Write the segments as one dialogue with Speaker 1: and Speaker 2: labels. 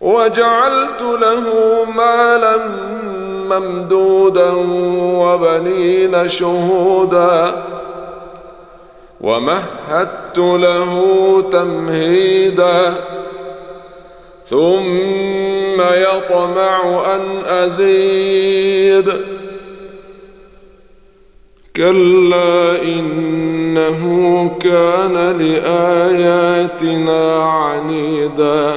Speaker 1: وجعلت له مالا ممدودا وبنين شهودا ومهدت له تمهيدا ثم يطمع ان ازيد كلا انه كان لاياتنا عنيدا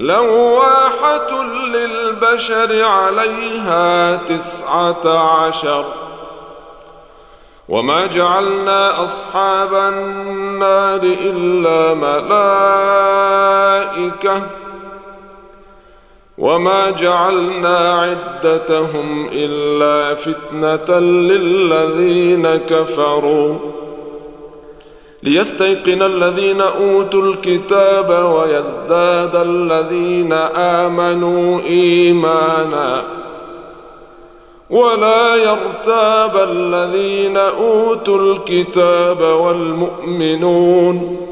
Speaker 1: لواحة للبشر عليها تسعة عشر وما جعلنا أصحاب النار إلا ملائكة وما جعلنا عدتهم إلا فتنة للذين كفروا ليستيقن الذين اوتوا الكتاب ويزداد الذين امنوا ايمانا ولا يرتاب الذين اوتوا الكتاب والمؤمنون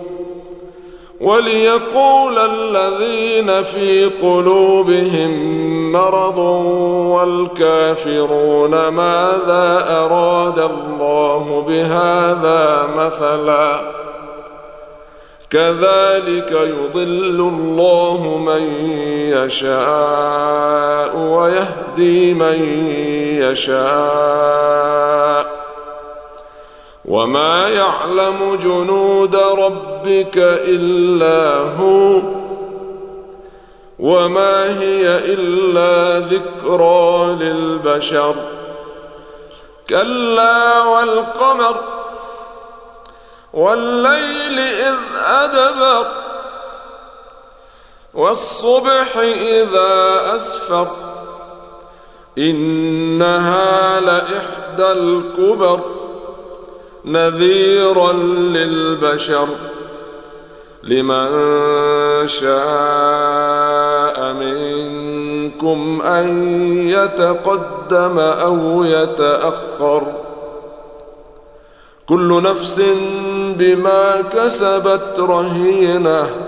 Speaker 1: وليقول الذين في قلوبهم مرض والكافرون ماذا اراد الله بهذا مثلا كذلك يضل الله من يشاء ويهدي من يشاء وما يعلم جنود ربك الا هو وما هي الا ذكرى للبشر كلا والقمر والليل اذ ادبر والصبح اذا اسفر انها لاحدى الكبر نذيرا للبشر لمن شاء منكم ان يتقدم او يتاخر كل نفس بما كسبت رهينه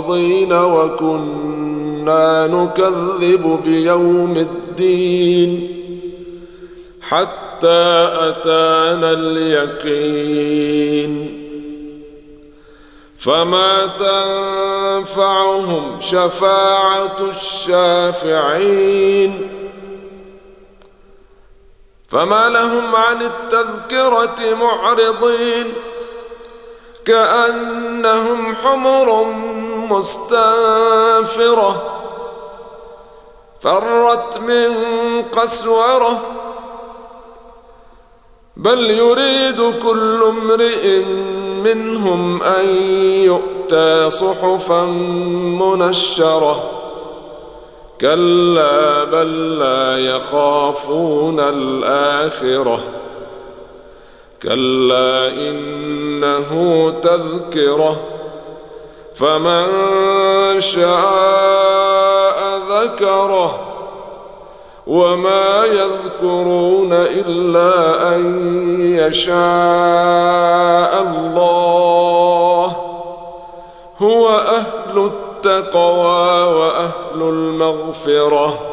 Speaker 1: معرضين وكنا نكذب بيوم الدين حتى اتانا اليقين فما تنفعهم شفاعه الشافعين فما لهم عن التذكره معرضين كانهم حمر مستنفرة فرت من قسورة بل يريد كل امرئ منهم أن يؤتى صحفا منشرة كلا بل لا يخافون الآخرة كلا إنه تذكره فمن شاء ذكره وما يذكرون الا ان يشاء الله هو اهل التقوى واهل المغفره